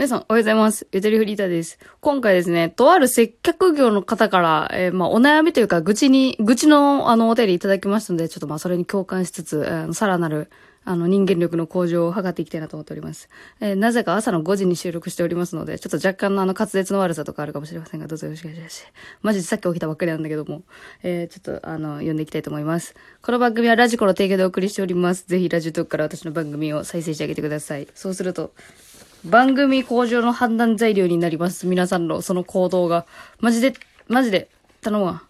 皆さん、おはようございます。ゆとりフリーターです。今回ですね、とある接客業の方から、えーまあ、お悩みというか、愚痴に、愚痴の、あの、お便りいただきましたので、ちょっとまあ、それに共感しつつ、えーさらなる、あの、人間力の向上を図っていきたいなと思っております。えーなぜか朝の5時に収録しておりますので、ちょっと若干のあの、滑舌の悪さとかあるかもしれませんが、どうぞよろしくお願いします。マジでさっき起きたばっかりなんだけども、えーちょっと、あの、読んでいきたいと思います。この番組はラジコの提供でお送りしております。ぜひ、ラジオトークから私の番組を再生してあげてください。そうすると、番組向上の判断材料になります。皆さんのその行動が。マジで、マジで、頼むわ。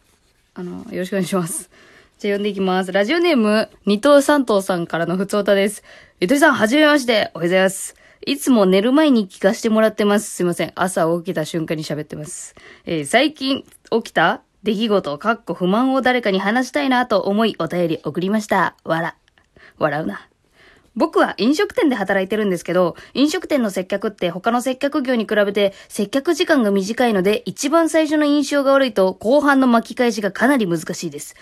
あの、よろしくお願いします。じゃあ読んでいきます。ラジオネーム、二等三等さんからのふつおたです。ゆとりさん、はじめまして。おはようございます。いつも寝る前に聞かせてもらってます。すいません。朝起きた瞬間に喋ってます。えー最近起きた出来事、かっこ不満を誰かに話したいなと思いお便り送りました。わら。笑うな。僕は飲食店で働いてるんですけど、飲食店の接客って他の接客業に比べて接客時間が短いので、一番最初の印象が悪いと後半の巻き返しがかなり難しいです。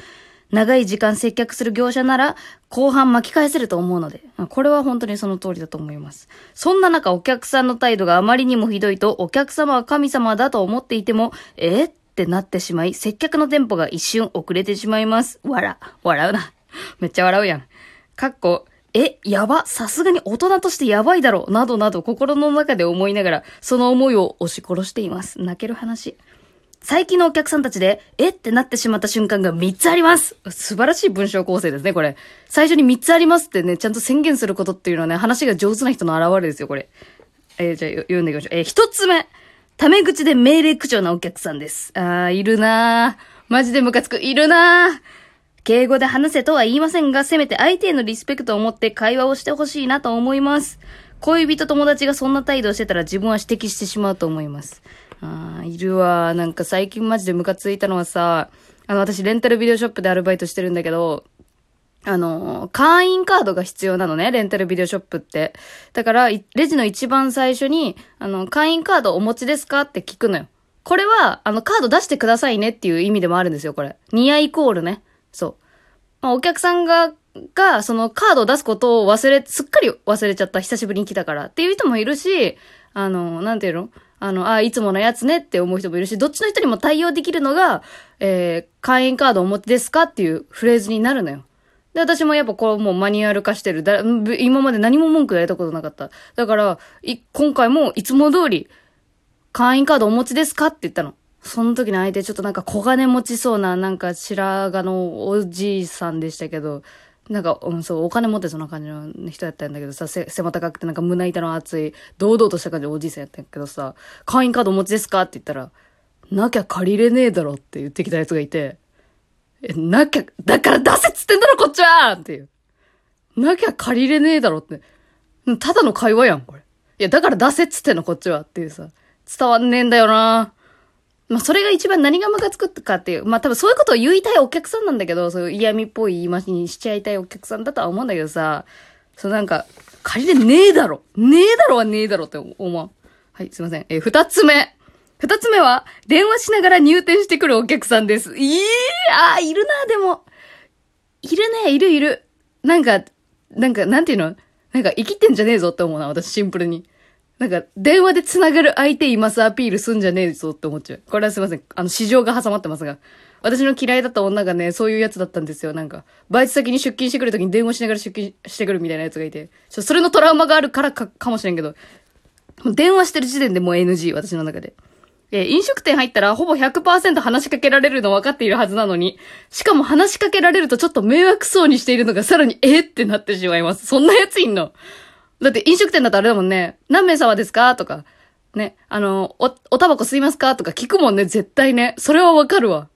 長い時間接客する業者なら後半巻き返せると思うので、これは本当にその通りだと思います。そんな中お客さんの態度があまりにもひどいとお客様は神様だと思っていても、えってなってしまい、接客のテンポが一瞬遅れてしまいます。笑、笑うな。めっちゃ笑うやん。かっこ、え、やば、さすがに大人としてやばいだろう、などなど心の中で思いながら、その思いを押し殺しています。泣ける話。最近のお客さんたちで、えってなってしまった瞬間が3つあります素晴らしい文章構成ですね、これ。最初に3つありますってね、ちゃんと宣言することっていうのはね、話が上手な人の表れですよ、これ。えーじゃあ読んでいきましょう。えー一つ目。タメ口で命令口調なお客さんです。あー、いるなー。マジでムカつく、いるなー。敬語で話せとは言いませんが、せめて相手へのリスペクトを持って会話をしてほしいなと思います。恋人友達がそんな態度をしてたら自分は指摘してしまうと思います。あーいるわ。なんか最近マジでムカついたのはさ、あの、私レンタルビデオショップでアルバイトしてるんだけど、あの、会員カードが必要なのね、レンタルビデオショップって。だから、レジの一番最初に、あの、会員カードお持ちですかって聞くのよ。これは、あの、カード出してくださいねっていう意味でもあるんですよ、これ。ニアイコールね。そう。まあ、お客さんが、が、そのカードを出すことを忘れ、すっかり忘れちゃった、久しぶりに来たからっていう人もいるし、あの、なんていうの？あの、あ、いつものやつねって思う人もいるし、どっちの人にも対応できるのが、えー、会員カードお持ちですか？っていうフレーズになるのよ。で、私もやっぱこうもうマニュアル化してる。だ今まで何も文句言われたことなかった。だから、今回もいつも通り、会員カードお持ちですか？って言ったの。その時の相手ちょっとなんか小金持ちそうな、なんか白髪のおじいさんでしたけど、なんか、うん、そう、お金持ってそんな感じの人やったんだけどさ、せ背も高くてなんか胸板の厚い、堂々とした感じのおじいさんやったんやけどさ、会員カードお持ちですかって言ったら、なきゃ借りれねえだろって言ってきたやつがいて、え、なきゃ、だから出せっつってんだろこっちはっていう。なきゃ借りれねえだろって。ただの会話やん、これ。いや、だから出せっつってんの、こっちはっていうさ。伝わんねえんだよなまあ、それが一番何がムカつくかっていう。まあ、多分そういうことを言いたいお客さんなんだけど、そういう嫌味っぽい言い回しにしちゃいたいお客さんだとは思うんだけどさ、そうなんか、借りれねえだろ。ねえだろはねえだろって思う。はい、すいません。え二つ目。二つ目は、電話しながら入店してくるお客さんです。いいあーいるな、でも。いるね、いるいる。なんか、なんか、なんていうの？なんか、生きてんじゃねえぞって思うな、私、シンプルに。なんか、電話で繋がる相手いますアピールすんじゃねえぞって思っちゃう。これはすいません。あの、市場が挟まってますが。私の嫌いだった女がね、そういうやつだったんですよ。なんか、バイト先に出勤してくるときに電話しながら出勤してくるみたいなやつがいて。ちょ、それのトラウマがあるからか、かもしれんけど、電話してる時点でもう NG、私の中で。え飲食店入ったらほぼ100%話しかけられるの分かっているはずなのに、しかも話しかけられるとちょっと迷惑そうにしているのがさらにえってなってしまいます。そんなやついんの？だって飲食店だとあれだもんね、何名様ですか？とか、ね、あの、お、おタバコ吸いますか？とか聞くもんね、絶対ね。それはわかるわ。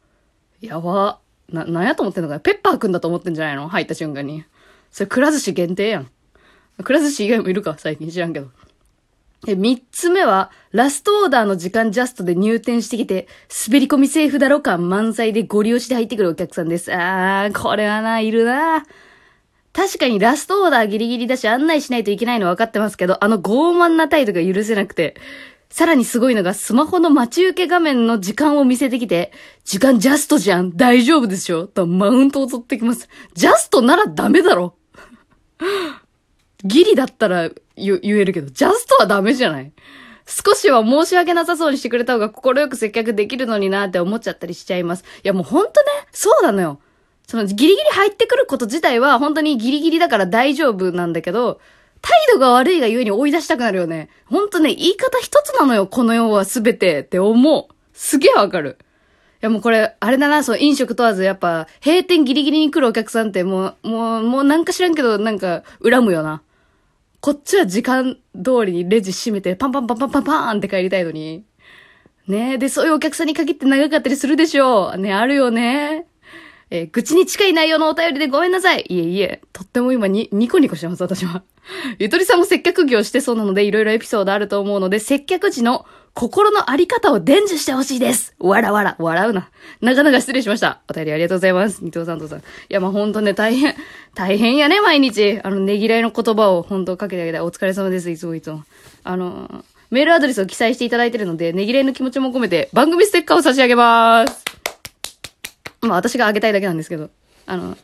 やば。な、なんやと思ってんのかペッパーくんだと思ってんじゃないの？入った瞬間に。それ、くら寿司限定やん。くら寿司以外もいるか？最近知らんけど。え、三つ目は、ラストオーダーの時間ジャストで入店してきて、滑り込みセーフだろ感満載でゴリ押しで入ってくるお客さんです。あー、これはな、いるな。確かにラストオーダーギリギリだし案内しないといけないの分かってますけど、あの傲慢な態度が許せなくて。さらにすごいのがスマホの待ち受け画面の時間を見せてきて、時間ジャストじゃん大丈夫でしょとマウントを取ってきます。ジャストならダメだろギリだったら言えるけど、ジャストはダメじゃない少しは申し訳なさそうにしてくれた方が心よく接客できるのになって思っちゃったりしちゃいます。いやもうほんとね、そうなのよ。そのギリギリ入ってくること自体は本当にギリギリだから大丈夫なんだけど、態度が悪いがゆえに追い出したくなるよね。ほんとね、言い方一つなのよ、この世はすべてって思う。すげえわかる。いやもうこれ、あれだな、そう、飲食問わず、やっぱ、閉店ギリギリに来るお客さんってもう、もう、もうなんか知らんけど、なんか、恨むよな。こっちは時間通りにレジ閉めて、パンパンパンパンパンパーンって帰りたいのに。ねえで、そういうお客さんに限って長かったりするでしょう。ね、あるよね。えー、愚痴に近い内容のお便りでごめんなさい。いえいえ、とっても今に、ニコニコしてます、私は。ゆとりさんも接客業してそうなので、いろいろエピソードあると思うので、接客時の心のあり方を伝授してほしいです。わらわら、笑うな。なかなか失礼しました。お便りありがとうございます。二藤さんとさん。いや、まあ、ほんとね、大変、大変やね、毎日。あの、ねぎらいの言葉を本当かけてあげたい。お疲れ様です、いつもいつも。あの、メールアドレスを記載していただいてるので、ねぎらいの気持ちも込めて、番組ステッカーを差し上げます。まあ、私があげたいだけなんですけど。あの、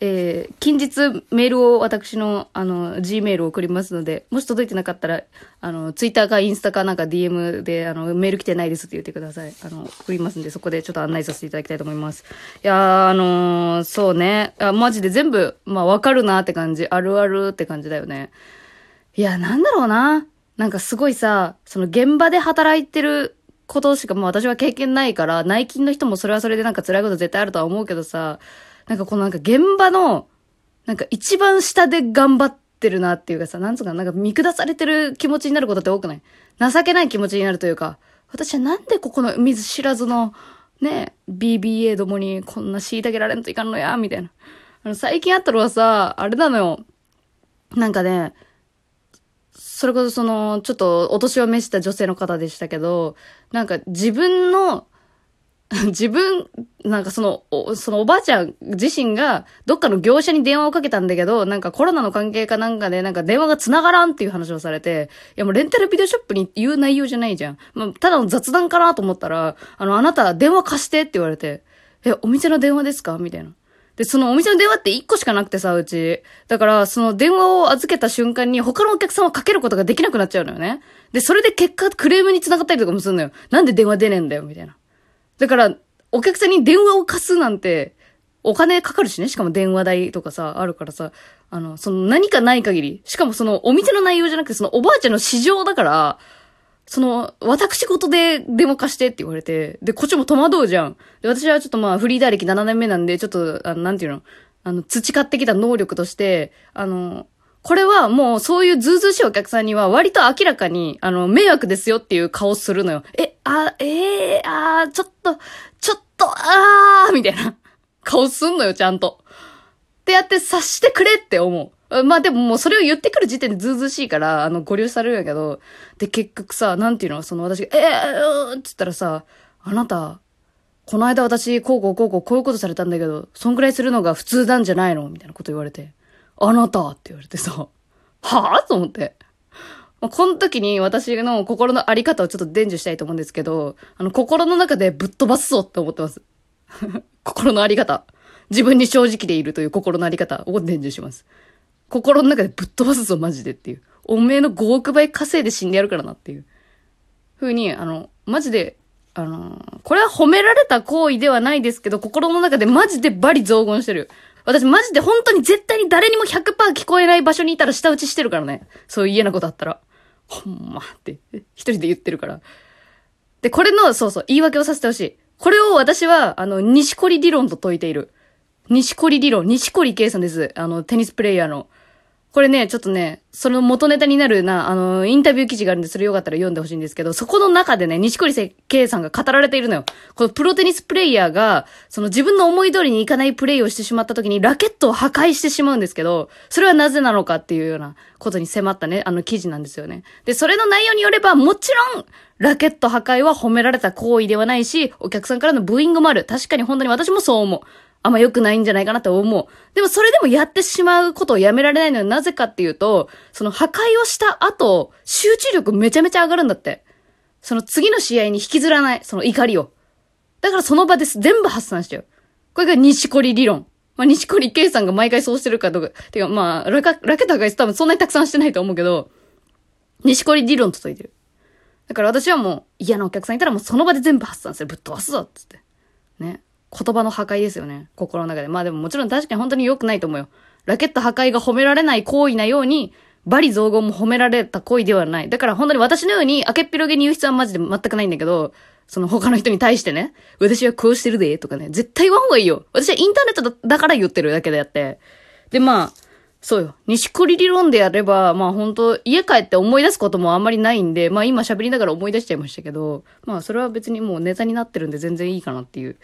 えー、近日メールを私の、あの、G メールを送りますので、もし届いてなかったら、あの、ツイッターかインスタかなんか DM で、あの、メール来てないですって言ってください。あの、送りますんで、そこでちょっと案内させていただきたいと思います。いやー、あのー、そうね。あマジで全部、まあ、わかるなって感じ。あるあるって感じだよね。いや、なんだろうな。なんかすごいさ、その現場で働いてることしかもう私は経験ないから、内勤の人もそれはそれでなんか辛いこと絶対あるとは思うけどさ、なんかこのなんか現場の、なんか一番下で頑張ってるなっていうかさ、なんつうかなんか見下されてる気持ちになることって多くない？情けない気持ちになるというか、私はなんでここの見ず知らずの、ね、BBA どもにこんな虐げられんといかんのや、みたいな。あの、最近あったのはさ、あれなのよ。なんかね、それこそその、ちょっとお年を召した女性の方でしたけど、なんか自分の 自分、なんかその、そのおばあちゃん自身が、どっかの業者に電話をかけたんだけど、なんかコロナの関係かなんかで、なんか電話が繋がらんっていう話をされて、いやもうレンタルビデオショップに言う内容じゃないじゃん。まあ、ただの雑談かなと思ったら、あの、あなた電話貸してって言われて、え、お店の電話ですかみたいな。で、そのお店の電話って1個しかなくてさ、うち。だから、その電話を預けた瞬間に他のお客さんをかけることができなくなっちゃうのよね。で、それで結果クレームに繋がったりとかもするのよ。なんで電話出ねえんだよ、みたいな。だから、お客さんに電話を貸すなんて、お金かかるしね。しかも電話代とかさ、あるからさ、あの、その何かない限り、しかもそのお店の内容じゃなくて、そのおばあちゃんの市場だから、その、私事で電話貸してって言われて、で、こっちも戸惑うじゃん。で、私はちょっとまあ、フリーダー歴7年目なんで、ちょっと、あの、なんていうの、あの、培ってきた能力として、あの、これはもうそういうずうずしいお客さんには割と明らかに、あの、迷惑ですよっていう顔するのよ。え、あ、ええー、あー、ちょっと、ちょっと、あー、みたいな顔すんのよ、ちゃんと。ってやって察してくれって思う。まあでももうそれを言ってくる時点でずうずしいから、あの、ご了承されるんやけど、で、結局さ、なんていうの？その私が、えー、っつったらさ、あなた、この間私、こうこうこうこうこういうことされたんだけど、そんくらいするのが普通なんじゃないの？みたいなこと言われて。あなたって言われてさ、はぁと思って。この時に私の心のあり方をちょっと伝授したいと思うんですけど、あの、心の中でぶっ飛ばすぞって思ってます。心のあり方。自分に正直でいるという心のあり方を伝授します。心の中でぶっ飛ばすぞ、マジでっていう。おめえの5億倍稼いで死んでやるからなっていう。ふうに、あの、マジで、あの、これは褒められた行為ではないですけど、心の中でマジでバリ増言してる。私マジで本当に絶対に誰にも100%聞こえない場所にいたら舌打ちしてるからね。そういう嫌なことあったら。ほんまって、一人で言ってるから。で、これの、そうそう、言い訳をさせてほしい。これを私は、あの、西堀理論と解いている。西堀理論、西堀圭さんです。あの、テニスプレイヤーの。これね、ちょっとね、その元ネタになるな、あの、インタビュー記事があるんで、それよかったら読んでほしいんですけど、そこの中でね、西堀圭さんが語られているのよ。このプロテニスプレイヤーが、その自分の思い通りにいかないプレイをしてしまった時に、ラケットを破壊してしまうんですけど、それはなぜなのかっていうようなことに迫ったね、あの記事なんですよね。で、それの内容によれば、もちろん、ラケット破壊は褒められた行為ではないし、お客さんからのブーイングもある。確かに本当に私もそう思う。あんま良くないんじゃないかなって思う。でもそれでもやってしまうことをやめられないのはなぜかっていうと、その破壊をした後、集中力めちゃめちゃ上がるんだって。その次の試合に引きずらない、その怒りを。だからその場です。全部発散しちゃう。これが西堀理論。まあ、西堀圭さんが毎回そうしてるかどうか。てか、まあ、ラカ、ラケット破壊多分そんなにたくさんしてないと思うけど、西堀理論と解いてる。だから私はもう嫌なお客さんいたらもうその場で全部発散する。ぶっ飛ばすぞっつって。ね。言葉の破壊ですよね。心の中で。まあでももちろん確かに本当に良くないと思うよ。ラケット破壊が褒められない行為なように、バリ造語も褒められた行為ではない。だから本当に私のように開けっぴろげに言う必要はマジで全くないんだけど、その他の人に対してね、私はこうしてるで、とかね、絶対言わん方がいいよ。私はインターネットだから言ってるだけであって。で、まあ、そうよ。西堀理論でやれば、まあ本当家帰って思い出すこともあんまりないんで、まあ今喋りながら思い出しちゃいましたけど、まあそれは別にもうネタになってるんで全然いいかなっていう。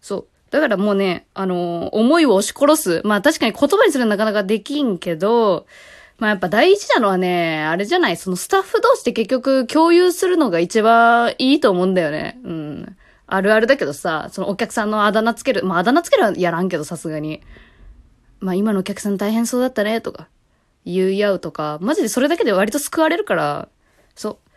そう。だからもうね、あのー、思いを押し殺す。まあ確かに言葉にするのはなかなかできんけど、まあやっぱ大事なのはね、あれじゃない、そのスタッフ同士で結局共有するのが一番いいと思うんだよね。うん。あるあるだけどさ、そのお客さんのあだ名つける、まああだ名つけるはやらんけどさすがに。まあ今のお客さん大変そうだったね、とか、言い合うとか、マジでそれだけで割と救われるから、そう。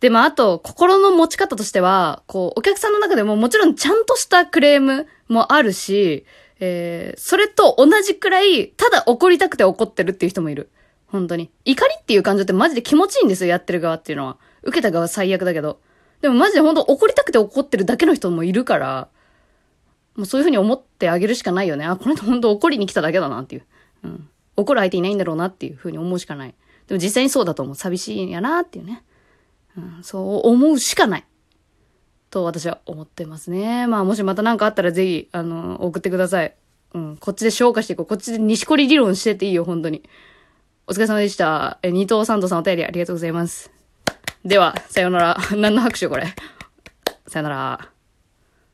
で、まああと、心の持ち方としては、こう、お客さんの中でももちろんちゃんとしたクレームもあるし、えー、それと同じくらい、ただ怒りたくて怒ってるっていう人もいる。本当に。怒りっていう感情ってマジで気持ちいいんですよ、やってる側っていうのは。受けた側最悪だけど。でもマジで本当怒りたくて怒ってるだけの人もいるから、もうそういうふうに思ってあげるしかないよね。あ、この人本当怒りに来ただけだなっていう。うん。怒る相手いないんだろうなっていうふうに思うしかない。でも実際にそうだと思う。寂しいんやなっていうね。そう思うしかない。と私は思ってますね。まあもしまた何かあったらぜひ、あの、送ってください。うん。こっちで消化していこう。こっちで西堀理論してていいよ、本当に。お疲れ様でした。え、二藤三藤さんお便りありがとうございます。では、さようなら。何の拍手これ。さよなら。